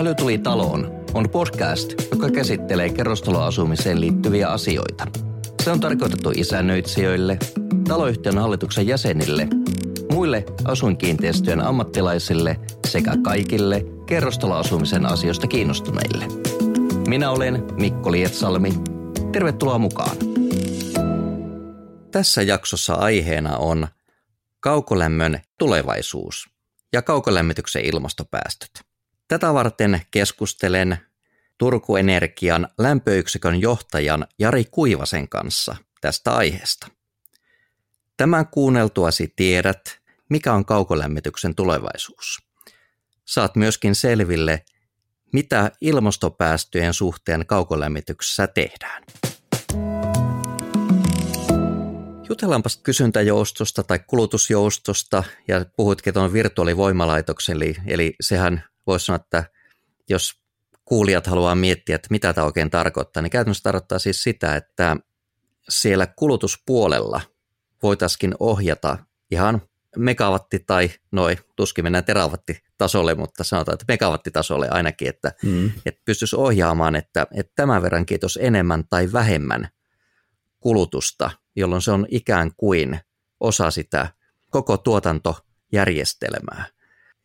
Äly tuli taloon on podcast, joka käsittelee kerrostaloasumiseen liittyviä asioita. Se on tarkoitettu isännöitsijöille, taloyhtiön hallituksen jäsenille, muille asuinkiinteistöjen ammattilaisille sekä kaikille kerrostaloasumisen asioista kiinnostuneille. Minä olen Mikko Lietsalmi. Tervetuloa mukaan. Tässä jaksossa aiheena on kaukolämmön tulevaisuus ja kaukolämmityksen ilmastopäästöt. Tätä varten keskustelen Turku Energian lämpöyksikön johtajan Jari Kuivasen kanssa tästä aiheesta. Tämän kuunneltuasi tiedät, mikä on kaukolämmityksen tulevaisuus. Saat myöskin selville, mitä ilmastopäästöjen suhteen kaukolämmityksessä tehdään. Jutellaanpa kysyntäjoustosta tai kulutusjoustosta ja puhuitkin tuon virtuaalivoimalaitoksen, eli, eli sehän voisi sanoa, että jos kuulijat haluaa miettiä, että mitä tämä oikein tarkoittaa, niin käytännössä tarkoittaa siis sitä, että siellä kulutuspuolella voitaisiin ohjata ihan megawatti tai noin, tuskin mennään terawattitasolle, mutta sanotaan, että megawattitasolle ainakin, että, mm. että pystyisi ohjaamaan, että, että tämän verran kiitos enemmän tai vähemmän kulutusta, jolloin se on ikään kuin osa sitä koko tuotantojärjestelmää.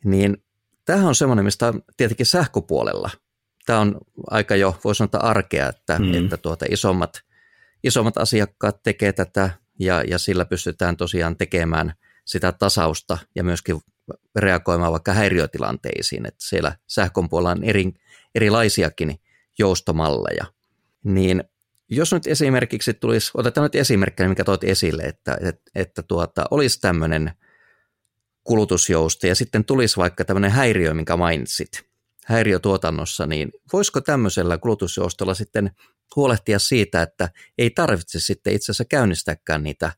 Niin Tämähän on semmoinen, mistä tietenkin sähköpuolella, tämä on aika jo, voisi sanoa, arkea, että, mm. että tuota, isommat, isommat asiakkaat tekee tätä ja, ja sillä pystytään tosiaan tekemään sitä tasausta ja myöskin reagoimaan vaikka häiriötilanteisiin, että siellä sähkön puolella on eri, erilaisiakin joustomalleja. Niin jos nyt esimerkiksi tulisi, otetaan nyt esimerkkinä, mikä toit esille, että, että, että tuota, olisi tämmöinen – kulutusjousto ja sitten tulisi vaikka tämmöinen häiriö, minkä mainitsit, häiriötuotannossa, niin voisiko tämmöisellä kulutusjoustolla sitten huolehtia siitä, että ei tarvitse sitten itse asiassa käynnistääkään niitä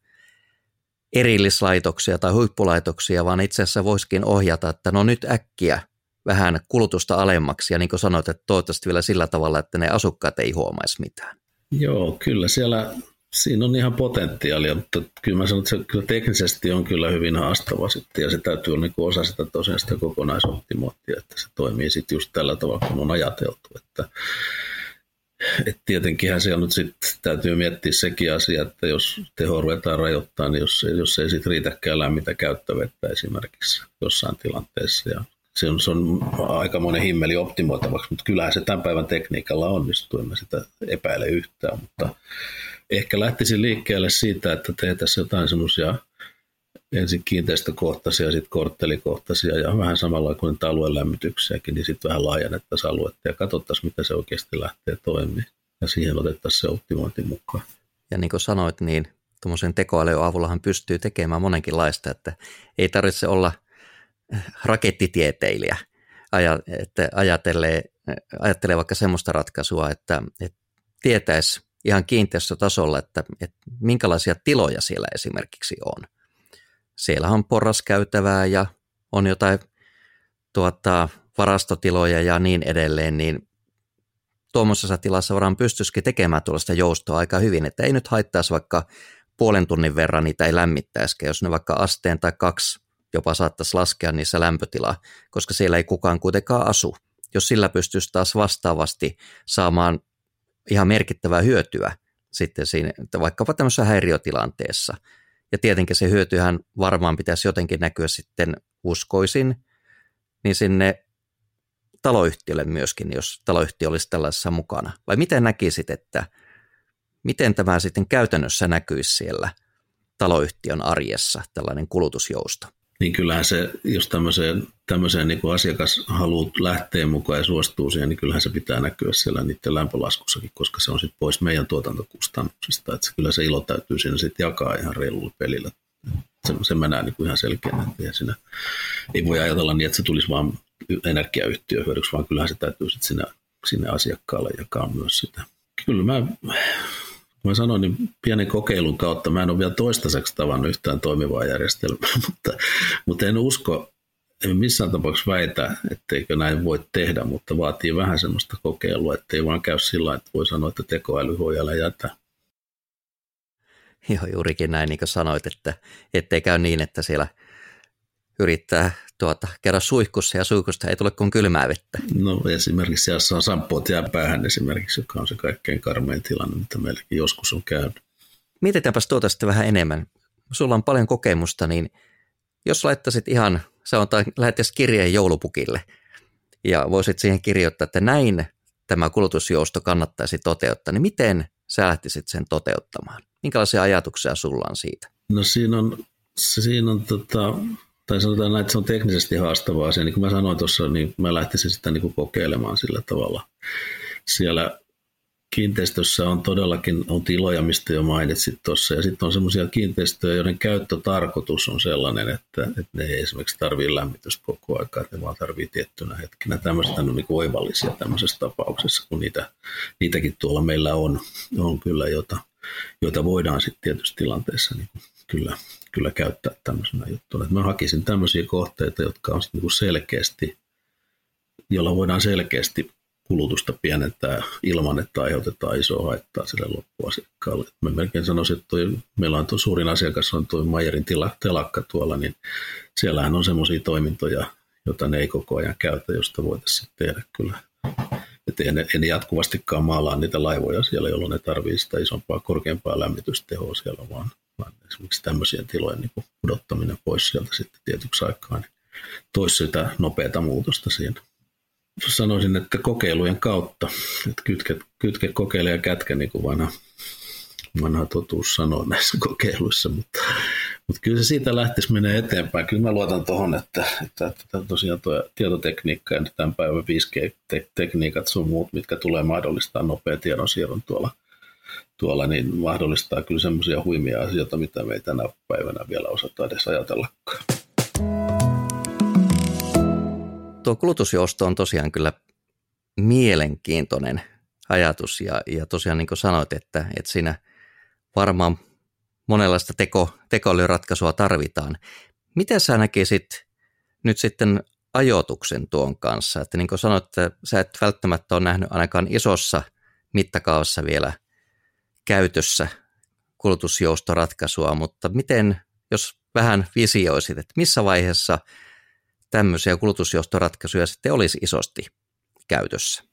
erillislaitoksia tai huippulaitoksia, vaan itse asiassa voisikin ohjata, että no nyt äkkiä vähän kulutusta alemmaksi ja niin kuin sanoit, että toivottavasti vielä sillä tavalla, että ne asukkaat ei huomaisi mitään. Joo, kyllä siellä siinä on ihan potentiaalia, mutta kyllä mä sanon, että se kyllä teknisesti on kyllä hyvin haastava sitten, ja se täytyy olla niin osa sitä tosiaan sitä kokonaisoptimointia, että se toimii sitten just tällä tavalla, kun on ajateltu, että et tietenkinhän on nyt sitten, täytyy miettiä sekin asia, että jos teho ruvetaan rajoittamaan, niin jos, jos ei sitten riitäkään lämmintä käyttövettä esimerkiksi jossain tilanteessa, ja se on, se on aika monen himmeli optimoitavaksi, mutta kyllähän se tämän päivän tekniikalla onnistuu, en mä sitä epäile yhtään, mutta ehkä lähtisin liikkeelle siitä, että tehtäisiin jotain semmoisia ensin kiinteistökohtaisia, sitten korttelikohtaisia ja vähän samalla kuin niitä aluelämmityksiäkin, niin sitten vähän laajennettaisiin aluetta ja katsottaisiin, mitä se oikeasti lähtee toimimaan. Ja siihen otettaisiin se optimointi mukaan. Ja niin kuin sanoit, niin tuommoisen tekoälyn avullahan pystyy tekemään monenkinlaista, että ei tarvitse olla rakettitieteilijä, että ajattelee, ajattelee vaikka semmoista ratkaisua, että, että tietäisi ihan kiinteistötasolla, että, että minkälaisia tiloja siellä esimerkiksi on. Siellä on porraskäytävää ja on jotain tuota, varastotiloja ja niin edelleen, niin tuommoisessa tilassa varmaan pystyisikin tekemään tuollaista joustoa aika hyvin, että ei nyt haittaisi vaikka puolen tunnin verran niitä ei lämmittäisikään, jos ne vaikka asteen tai kaksi jopa saattaisi laskea niissä lämpötilaa, koska siellä ei kukaan kuitenkaan asu. Jos sillä pystyisi taas vastaavasti saamaan ihan merkittävää hyötyä sitten siinä, vaikkapa tämmöisessä häiriötilanteessa. Ja tietenkin se hyötyhän varmaan pitäisi jotenkin näkyä sitten uskoisin, niin sinne taloyhtiölle myöskin, jos taloyhtiö olisi tällaisessa mukana. Vai miten näkisit, että miten tämä sitten käytännössä näkyisi siellä taloyhtiön arjessa, tällainen kulutusjousto? Niin kyllähän se, jos tämmöiseen, tämmöiseen niin kuin asiakas haluaa lähteä mukaan ja suostuu siihen, niin kyllähän se pitää näkyä siellä niiden lämpölaskussakin, koska se on sitten pois meidän tuotantokustannuksista. Että kyllä se ilo täytyy siinä sitten jakaa ihan reilulla pelillä. Se, se menee niin kuin ihan selkeänä. Että siinä, ei voi ajatella niin, että se tulisi vain energiayhtiö hyödyksi, vaan kyllähän se täytyy sitten sinne, sinne asiakkaalle jakaa myös sitä. Kyllä mä mä sanoin, niin pienen kokeilun kautta mä en ole vielä toistaiseksi tavannut yhtään toimivaa järjestelmää, mutta, mutta en usko, en missään tapauksessa väitä, etteikö näin voi tehdä, mutta vaatii vähän semmoista kokeilua, ettei vaan käy sillä että voi sanoa, että tekoäly voi jätä. Joo, juurikin näin, niin kuin sanoit, että ettei käy niin, että siellä yrittää tuota, käydä suihkussa ja suihkusta ei tule kuin kylmää vettä. No esimerkiksi jos on samppuot jää päähän esimerkiksi, joka on se kaikkein karmein tilanne, mitä meilläkin joskus on käynyt. Mietitäänpäs tuota sitten vähän enemmän. Sulla on paljon kokemusta, niin jos laittaisit ihan, se on lähettäisi kirjeen joulupukille ja voisit siihen kirjoittaa, että näin tämä kulutusjousto kannattaisi toteuttaa, niin miten sä lähtisit sen toteuttamaan? Minkälaisia ajatuksia sulla on siitä? No siinä on, siinä on tota, tai sanotaan näin, että se on teknisesti haastavaa asia. Niin kuin mä sanoin tuossa, niin mä lähtisin sitä niin kuin kokeilemaan sillä tavalla. Siellä kiinteistössä on todellakin on tiloja, mistä jo mainitsit tuossa, ja sitten on semmoisia kiinteistöjä, joiden käyttötarkoitus on sellainen, että, että ne ei esimerkiksi tarvitse lämmitystä koko aikaa, että ne vaan tarvitsee tiettynä hetkenä. Tämmöiset on niin oivallisia tämmöisessä tapauksessa, kun niitä, niitäkin tuolla meillä on, on kyllä, jota, joita voidaan sitten tietysti tilanteessa niin kyllä, kyllä käyttää tämmöisenä juttuna. Mä hakisin tämmöisiä kohteita, jotka on niin selkeästi, jolla voidaan selkeästi kulutusta pienentää ilman, että aiheutetaan isoa haittaa sille loppuasiakkaalle. Mä melkein sanoisin, että toi, meillä on tuo suurin asiakas on tuo Mayerin tila, telakka tuolla, niin siellähän on semmoisia toimintoja, joita ne ei koko ajan käytä, josta voitaisiin tehdä kyllä. Että en, en jatkuvastikaan maalaa niitä laivoja siellä, jolloin ne tarvitsee sitä isompaa, korkeampaa lämmitystehoa siellä, vaan, vaan esimerkiksi tämmöisien tilojen niin pudottaminen pois sieltä sitten tietyksi aikaa, niin toisi sitä nopeata muutosta siinä. Sanoisin, että kokeilujen kautta, että kytke, kytke kokeile ja kätke, niin kuin vanha, vanha totuus sanoo näissä kokeiluissa, mutta, mutta kyllä se siitä lähtisi menee eteenpäin. Kyllä mä luotan tuohon, että, että, että tosiaan tuo tietotekniikka ja tämän päivän 5G-tekniikat sun muut, mitkä tulee mahdollistaa nopea tiedonsiirron tuolla, tuolla, niin mahdollistaa kyllä semmoisia huimia asioita, mitä me ei tänä päivänä vielä osata edes ajatellakaan tuo kulutusjousto on tosiaan kyllä mielenkiintoinen ajatus ja, ja tosiaan niin kuin sanoit, että, että siinä varmaan monenlaista teko, tekoälyratkaisua tarvitaan. Miten sä näkisit nyt sitten ajoituksen tuon kanssa? Että niin kuin sanoit, että sä et välttämättä ole nähnyt ainakaan isossa mittakaavassa vielä käytössä kulutusjoustoratkaisua, mutta miten, jos vähän visioisit, että missä vaiheessa – tämmöisiä kulutusjohtoratkaisuja sitten olisi isosti käytössä?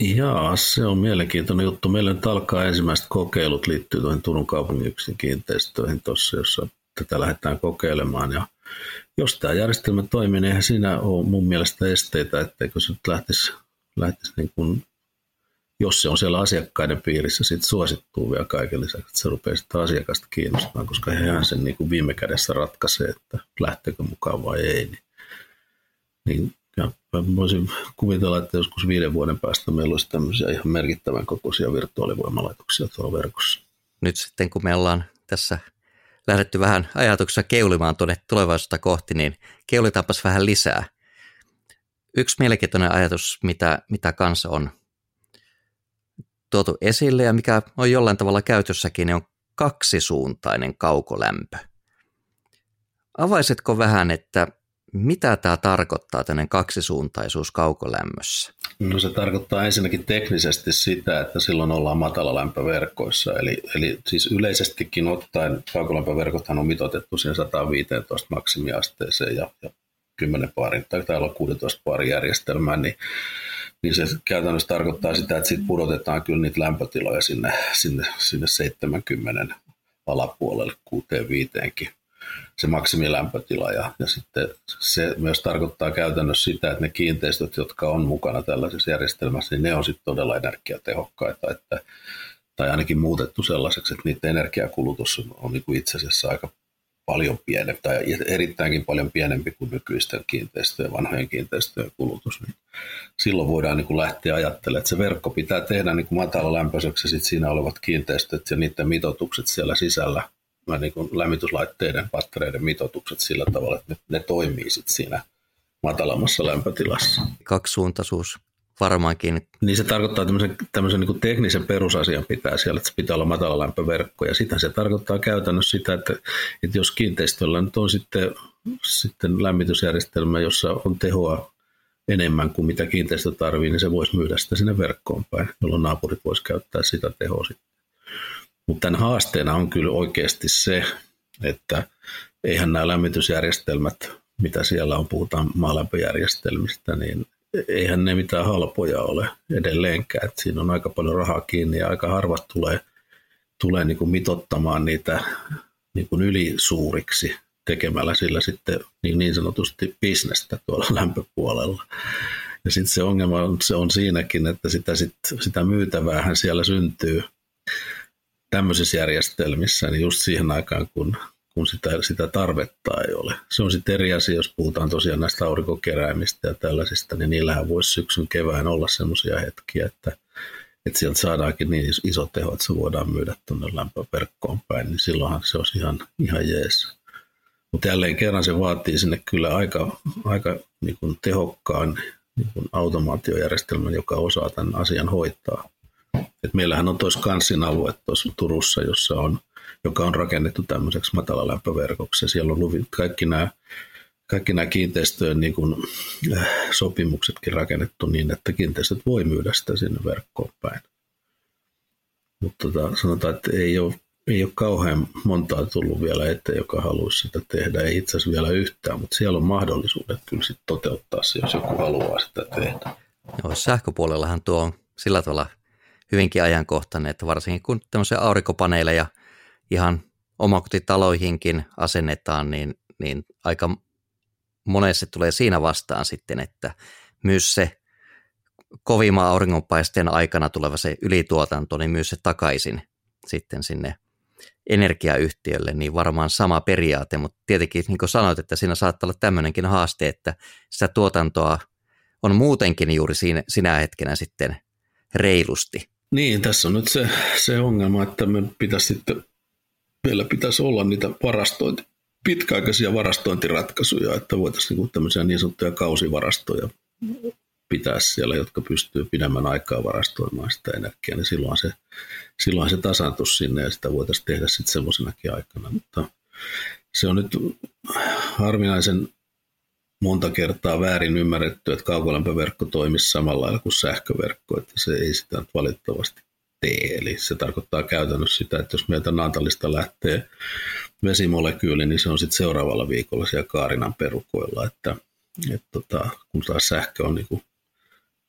Jaa, se on mielenkiintoinen juttu. Meillä nyt alkaa ensimmäiset kokeilut liittyy tuohon Turun kaupungin kiinteistöihin tuossa, jossa tätä lähdetään kokeilemaan. Ja jos tämä järjestelmä toimii, niin eihän siinä ole mun mielestä esteitä, etteikö se nyt lähtisi, lähtisi niin kuin, jos se on siellä asiakkaiden piirissä, sitten suosittuu vielä kaiken lisäksi, että se rupeaa sitä asiakasta kiinnostamaan, koska hehän sen niin kuin viime kädessä ratkaisee, että lähteekö mukaan vai ei. Niin niin ja voisin kuvitella, että joskus viiden vuoden päästä meillä olisi tämmöisiä ihan merkittävän kokoisia virtuaalivoimalaitoksia tuolla verkossa. Nyt sitten kun me ollaan tässä lähdetty vähän ajatuksessa keulimaan tuonne tulevaisuutta kohti, niin keulitaanpas vähän lisää. Yksi mielenkiintoinen ajatus, mitä, mitä kanssa on tuotu esille ja mikä on jollain tavalla käytössäkin, niin on kaksisuuntainen kaukolämpö. Avaisitko vähän, että mitä tämä tarkoittaa, tämmöinen kaksisuuntaisuus kaukolämmössä? No se tarkoittaa ensinnäkin teknisesti sitä, että silloin ollaan matalalämpöverkoissa. Eli, eli siis yleisestikin ottaen kaukolämpöverkothan on mitoitettu siihen 115 maksimiasteeseen ja, ja 10 paarin, tai täällä on 16 paarin järjestelmään, niin, niin se käytännössä tarkoittaa sitä, että sitten pudotetaan kyllä niitä lämpötiloja sinne, sinne, sinne 70 alapuolelle 65 se maksimilämpötila. Ja, ja sitten se myös tarkoittaa käytännössä sitä, että ne kiinteistöt, jotka on mukana tällaisessa järjestelmässä, niin ne on sitten todella energiatehokkaita, että, tai ainakin muutettu sellaiseksi, että niiden energiakulutus on, on niin kuin itse asiassa aika paljon pienempi tai erittäinkin paljon pienempi kuin nykyisten kiinteistöjen, vanhojen kiinteistöjen kulutus, niin silloin voidaan niin kuin lähteä ajattelemaan, että se verkko pitää tehdä niin matalalämpöiseksi ja sitten siinä olevat kiinteistöt ja niiden mitoitukset siellä sisällä niin kuin lämmityslaitteiden, pattereiden mitoitukset sillä tavalla, että ne, ne toimii sit siinä matalammassa lämpötilassa. Kaksisuuntaisuus varmaankin. Niin se tarkoittaa tämmöisen, tämmöisen niin teknisen perusasian pitää siellä, että se pitää olla matala lämpöverkko. Ja sitä se tarkoittaa käytännössä sitä, että, että jos kiinteistöllä nyt on sitten, sitten lämmitysjärjestelmä, jossa on tehoa enemmän kuin mitä kiinteistö tarvii, niin se voisi myydä sitä sinne verkkoon päin, jolloin naapurit voisi käyttää sitä tehoa sitten. Mutta tämän haasteena on kyllä oikeasti se, että eihän nämä lämmitysjärjestelmät mitä siellä on, puhutaan maalämpöjärjestelmistä, niin eihän ne mitään halpoja ole edelleenkään. Et siinä on aika paljon rahaa kiinni ja aika harvat tulee, tulee niin kuin mitottamaan niitä niin kuin ylisuuriksi tekemällä sillä sitten niin, niin sanotusti bisnestä tuolla lämpöpuolella. Ja sitten se ongelma on, se on siinäkin, että sitä, sit, sitä myytäväähän siellä syntyy tämmöisissä järjestelmissä, niin just siihen aikaan, kun, kun sitä, sitä tarvetta ei ole. Se on sitten eri asia, jos puhutaan tosiaan näistä aurinkokeräimistä ja tällaisista, niin niillähän voisi syksyn kevään olla semmoisia hetkiä, että, että sieltä saadaankin niin iso teho, että se voidaan myydä tuonne lämpöverkkoon päin, niin silloinhan se olisi ihan, ihan jees. Mutta jälleen kerran se vaatii sinne kyllä aika, aika niin kuin tehokkaan niin kuin automaatiojärjestelmän, joka osaa tämän asian hoitaa. Et meillähän on tuossa Kanssin alue tuossa Turussa, jossa on, joka on rakennettu tämmöiseksi matalalämpöverkoksi. Siellä on luvit, kaikki nämä, kaikki nämä kiinteistöjen niin kuin, äh, sopimuksetkin rakennettu niin, että kiinteistöt voi myydä sitä sinne verkkoon päin. Mutta tota, sanotaan, että ei ole ei ole kauhean montaa tullut vielä eteen, joka haluaisi sitä tehdä. Ei itse asiassa vielä yhtään, mutta siellä on mahdollisuudet kyllä sit toteuttaa se, jos joku haluaa sitä tehdä. Joo, sähköpuolellahan tuo on sillä tavalla hyvinkin ajankohtainen, että varsinkin kun tämmöisiä aurinkopaneeleja ihan omakotitaloihinkin asennetaan, niin, niin aika monesti tulee siinä vastaan sitten, että myös se kovimman auringonpaisteen aikana tuleva se ylituotanto, niin myös se takaisin sitten sinne energiayhtiölle, niin varmaan sama periaate, mutta tietenkin niin kuin sanoit, että siinä saattaa olla tämmöinenkin haaste, että sitä tuotantoa on muutenkin juuri siinä, sinä hetkenä sitten reilusti. Niin, tässä on nyt se, se ongelma, että me pitäisi sitten, meillä pitäisi olla niitä varastointi, pitkäaikaisia varastointiratkaisuja, että voitaisiin niin tämmöisiä niin sanottuja kausivarastoja pitää siellä, jotka pystyy pidemmän aikaa varastoimaan sitä energiaa, niin silloin se, silloin se tasantus sinne ja sitä voitaisiin tehdä sitten semmoisenakin aikana. Mutta se on nyt harvinaisen monta kertaa väärin ymmärretty, että kaukolämpöverkko toimisi samalla lailla kuin sähköverkko, että se ei sitä nyt valitettavasti tee. Eli se tarkoittaa käytännössä sitä, että jos meiltä Naantalista lähtee vesimolekyyli, niin se on sitten seuraavalla viikolla siellä Kaarinan perukoilla, että, että tota, kun taas sähkö on niin kuin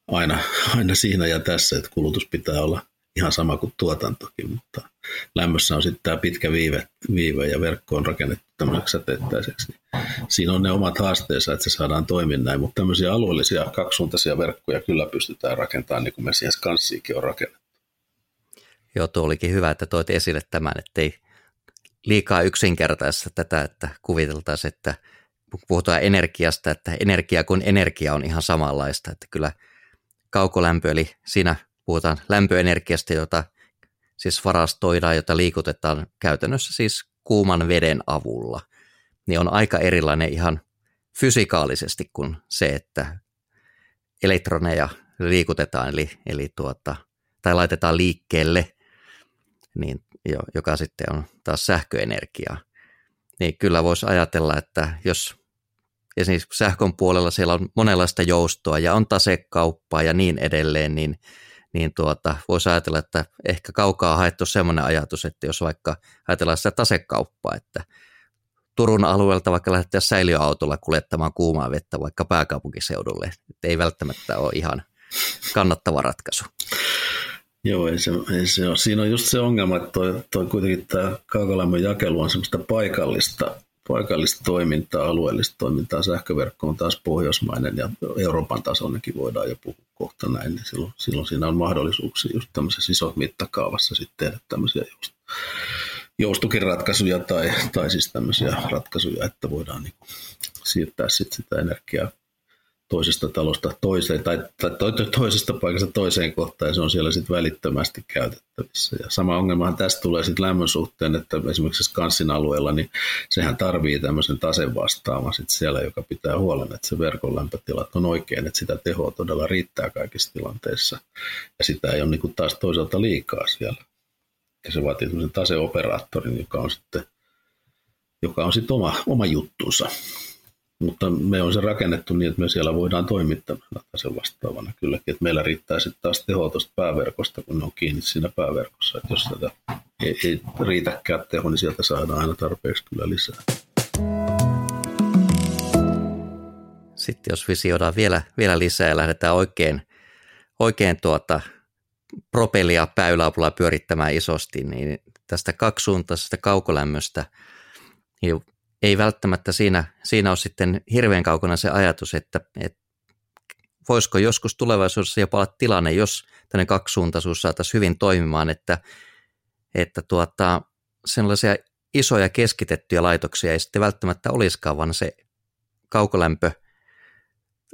aina, aina siinä ja tässä, että kulutus pitää olla ihan sama kuin tuotantokin, mutta lämmössä on sitten tämä pitkä viive, viive ja verkko on rakennettu tämmöiseksi säteittäiseksi. Niin siinä on ne omat haasteensa, että se saadaan toimia näin, mutta tämmöisiä alueellisia kaksisuuntaisia verkkoja kyllä pystytään rakentamaan, niin kuin me siihen Skanssiinkin on rakennettu. Joo, tuo olikin hyvä, että toit esille tämän, ettei liikaa yksinkertaista tätä, että kuviteltaisiin, että puhutaan energiasta, että energia kuin energia on ihan samanlaista, että kyllä – kaukolämpö, eli siinä puhutaan lämpöenergiasta, jota siis varastoidaan, jota liikutetaan käytännössä siis kuuman veden avulla, niin on aika erilainen ihan fysikaalisesti kuin se, että elektroneja liikutetaan, eli, eli tuota, tai laitetaan liikkeelle, niin, joka sitten on taas sähköenergiaa. Niin kyllä voisi ajatella, että jos esimerkiksi sähkön puolella siellä on monenlaista joustoa ja on tasekauppaa ja niin edelleen, niin, niin tuota, voisi ajatella, että ehkä kaukaa haettu sellainen ajatus, että jos vaikka ajatellaan sitä tasekauppaa, että Turun alueelta vaikka lähteä säiliöautolla kuljettamaan kuumaa vettä vaikka pääkaupunkiseudulle, että ei välttämättä ole ihan kannattava ratkaisu. Joo, ei se, ei se ole. Siinä on just se ongelma, että toi, toi kuitenkin tämä kaukolämmön jakelu on semmoista paikallista paikallista toimintaa, alueellista toimintaa, sähköverkko on taas pohjoismainen ja Euroopan tasoinenkin voidaan jo puhua kohta näin, niin silloin, silloin siinä on mahdollisuuksia just tämmöisessä isossa mittakaavassa sitten tehdä tämmöisiä just, joustukin ratkaisuja tai, tai siis tämmöisiä ratkaisuja, että voidaan niin siirtää sitten sitä energiaa toisesta talosta toiseen tai, tai toisesta paikasta toiseen kohtaan ja se on siellä sitten välittömästi käytettävissä. Ja sama ongelmahan tästä tulee sitten lämmön suhteen, että esimerkiksi Skanssin alueella, niin sehän tarvii tämmöisen tasen vastaavan sitten siellä, joka pitää huolen, että se verkon lämpötilat on oikein, että sitä tehoa todella riittää kaikissa tilanteissa. Ja sitä ei ole niin kuin taas toisaalta liikaa siellä. Ja se vaatii tämmöisen taseoperaattorin, joka on sitten joka on sitten oma, oma juttunsa. Mutta me on se rakennettu niin, että me siellä voidaan toimittaa sen vastaavana kylläkin. Että meillä riittää sitten taas teho tuosta pääverkosta, kun ne on kiinni siinä pääverkossa. Että jos tätä ei, ei riitäkään teho, niin sieltä saadaan aina tarpeeksi kyllä lisää. sitten jos visioidaan vielä, vielä lisää ja lähdetään oikein, oikein tuota propellia päyläapulla pyörittämään isosti, niin tästä kaksisuuntaisesta kaukolämmöstä niin ei välttämättä siinä, siinä ole sitten hirveän kaukana se ajatus, että, että voisiko joskus tulevaisuudessa jopa olla tilanne, jos tämmöinen kaksisuuntaisuus saataisiin hyvin toimimaan, että, että tuota, sellaisia isoja keskitettyjä laitoksia ei sitten välttämättä olisikaan, vaan se kaukolämpö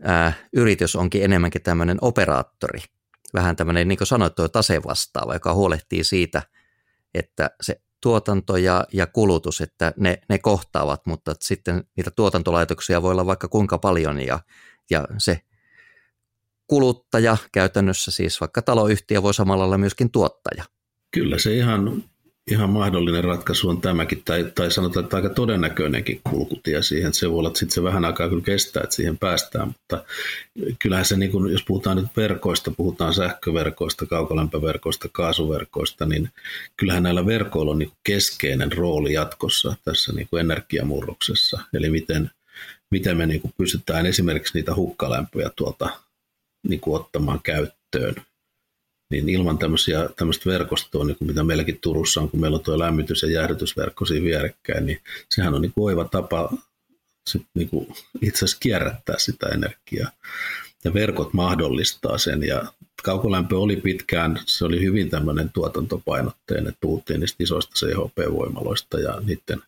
ää, yritys onkin enemmänkin tämmöinen operaattori, vähän tämmöinen, niin kuin sanoit, tuo tasevastaava, joka huolehtii siitä, että se tuotanto ja, ja kulutus, että ne, ne kohtaavat, mutta sitten niitä tuotantolaitoksia voi olla vaikka kuinka paljon ja, ja se kuluttaja käytännössä siis vaikka taloyhtiö voi samalla olla myöskin tuottaja. Kyllä se ihan ihan mahdollinen ratkaisu on tämäkin, tai, tai sanotaan, että aika todennäköinenkin kulkutie siihen. Se voi olla, että sitten se vähän aikaa kyllä kestää, että siihen päästään, mutta kyllähän se, niin kun, jos puhutaan nyt verkoista, puhutaan sähköverkoista, kaukolämpöverkoista, kaasuverkoista, niin kyllähän näillä verkoilla on niin keskeinen rooli jatkossa tässä niin kuin energiamurroksessa. Eli miten, miten me niin pystytään esimerkiksi niitä hukkalämpöjä tuolta niin kuin ottamaan käyttöön niin ilman tämmöisiä, tämmöistä verkostoa, niin kuin mitä meilläkin Turussa on, kun meillä on tuo lämmitys- ja jäähdytysverkko siinä vierekkäin, niin sehän on niin kuin oiva tapa sit niin kuin itse asiassa kierrättää sitä energiaa. Ja verkot mahdollistaa sen, ja kaukolämpö oli pitkään, se oli hyvin tämmöinen tuotantopainotteinen, puhuttiin niistä isoista CHP-voimaloista ja niiden,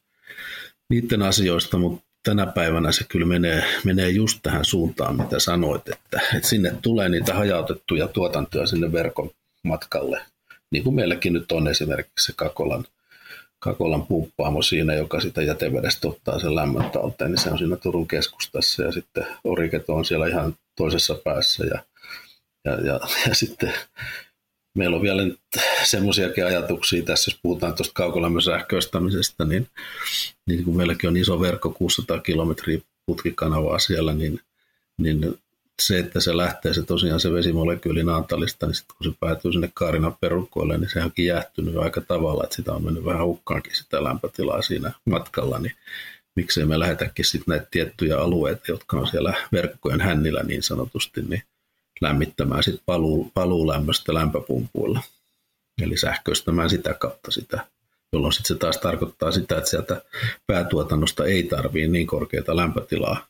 niiden asioista, mutta tänä päivänä se kyllä menee, menee just tähän suuntaan, mitä sanoit, että, että sinne tulee niitä hajautettuja tuotantoja sinne verkon matkalle, niin kuin meilläkin nyt on esimerkiksi se Kakolan, Kakolan pumppaamo siinä, joka sitä jätevedestä ottaa sen lämmön talteen, niin se on siinä Turun keskustassa ja sitten Oriketo on siellä ihan toisessa päässä ja, ja, ja, ja sitten meillä on vielä semmoisiakin ajatuksia tässä, jos puhutaan tuosta kaukolämmön sähköistämisestä, niin, niin kun meilläkin on iso verkko, 600 kilometriä putkikanavaa siellä, niin, niin se, että se lähtee se tosiaan se vesimolekyyli Naantalista, niin sitten kun se päätyy sinne Kaarinan perukkoille, niin se onkin jäähtynyt aika tavalla, että sitä on mennyt vähän hukkaankin sitä lämpötilaa siinä matkalla, niin miksei me lähetäkin sitten näitä tiettyjä alueita, jotka on siellä verkkojen hännillä niin sanotusti, niin lämmittämään sit paluu, paluulämmöstä lämpöpumpuilla. Eli sähköistämään sitä kautta sitä, jolloin sit se taas tarkoittaa sitä, että sieltä päätuotannosta ei tarvii niin korkeata lämpötilaa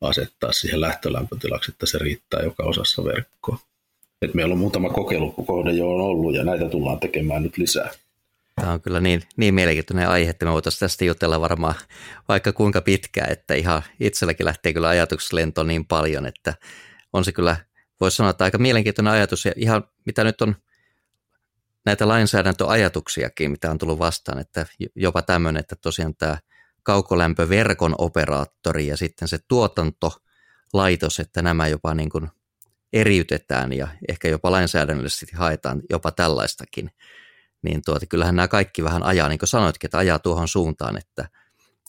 asettaa siihen lähtölämpötilaksi, että se riittää joka osassa verkkoa. Et meillä on muutama kokeilukohde jo on ollut ja näitä tullaan tekemään nyt lisää. Tämä on kyllä niin, niin mielenkiintoinen aihe, että me voitaisiin tästä jutella varmaan vaikka kuinka pitkään, että ihan itselläkin lähtee kyllä ajatukset lentoon niin paljon, että on se kyllä voisi sanoa, että aika mielenkiintoinen ajatus. Ja ihan mitä nyt on näitä lainsäädäntöajatuksiakin, mitä on tullut vastaan, että jopa tämmöinen, että tosiaan tämä kaukolämpöverkon operaattori ja sitten se tuotantolaitos, että nämä jopa niin kuin eriytetään ja ehkä jopa lainsäädännöllisesti haetaan jopa tällaistakin, niin tuota, kyllähän nämä kaikki vähän ajaa, niin kuin sanoitkin, että ajaa tuohon suuntaan, että,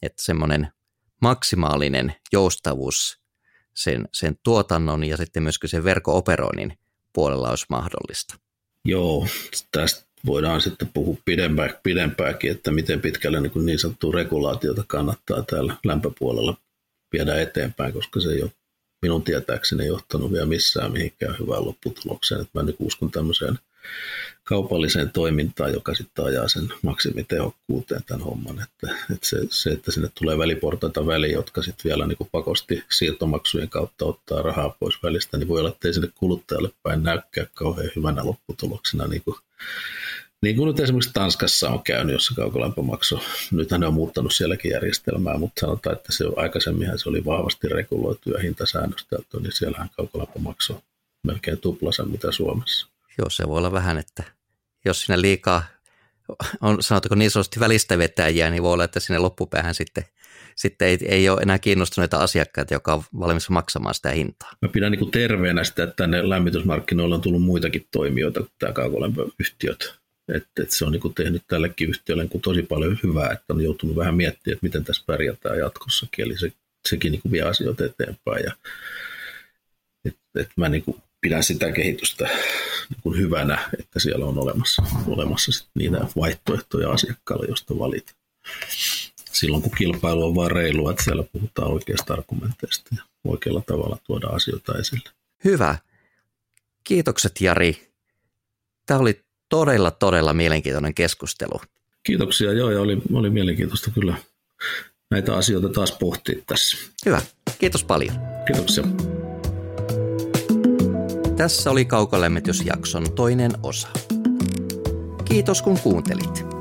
että semmoinen maksimaalinen joustavuus sen, sen tuotannon ja sitten myöskin sen verkooperoinnin puolella olisi mahdollista. Joo, tästä voidaan sitten puhua pidempää, pidempääkin, että miten pitkälle niin, kuin niin sanottua regulaatiota kannattaa täällä lämpöpuolella viedä eteenpäin, koska se ei ole minun tietääkseni johtanut vielä missään mihinkään hyvään lopputulokseen. Että mä nyt uskon tämmöiseen kaupalliseen toimintaan, joka sitten ajaa sen maksimitehokkuuteen tämän homman. Että, että se, se, että sinne tulee väliportaita väliin, jotka sitten vielä niin kuin pakosti siirtomaksujen kautta ottaa rahaa pois välistä, niin voi olla, että ei sinne kuluttajalle päin näykkää kauhean hyvänä lopputuloksena, niin kuin, niin kuin nyt esimerkiksi Tanskassa on käynyt, jossa kaukolämpömaksu, nythän ne on muuttanut sielläkin järjestelmää, mutta sanotaan, että se aikaisemminhan se oli vahvasti reguloitu ja hintasäännöstelty, niin siellähän kaukolämpömaksu melkein tuplasen mitä Suomessa. Joo, se voi olla vähän, että jos siinä liikaa on sanotaanko niin sanotusti välistä vetäjiä, niin voi olla, että sinne loppupäähän sitten, sitten ei, ei ole enää kiinnostuneita asiakkaita, joka on valmis maksamaan sitä hintaa. Mä pidän niin kuin terveenä sitä, että tänne lämmitysmarkkinoilla on tullut muitakin toimijoita kuin tämä kaukolämpöyhtiöt. Että, että se on niin tehnyt tällekin yhtiölle niin tosi paljon hyvää, että on joutunut vähän miettimään, että miten tässä pärjätään jatkossakin. Eli se, sekin niin kuin vie asioita eteenpäin. Ja, että, että mä niin kuin pidän sitä kehitystä niin kuin hyvänä, että siellä on olemassa, olemassa sit niitä vaihtoehtoja asiakkaalle, josta valit. Silloin kun kilpailu on vaan reilua, että siellä puhutaan oikeasta argumenteista ja oikealla tavalla tuoda asioita esille. Hyvä. Kiitokset Jari. Tämä oli todella, todella mielenkiintoinen keskustelu. Kiitoksia, joo, ja oli, oli mielenkiintoista kyllä näitä asioita taas pohtia tässä. Hyvä, kiitos paljon. Kiitoksia. Tässä oli Kaukolämmitysjakson toinen osa. Kiitos kun kuuntelit.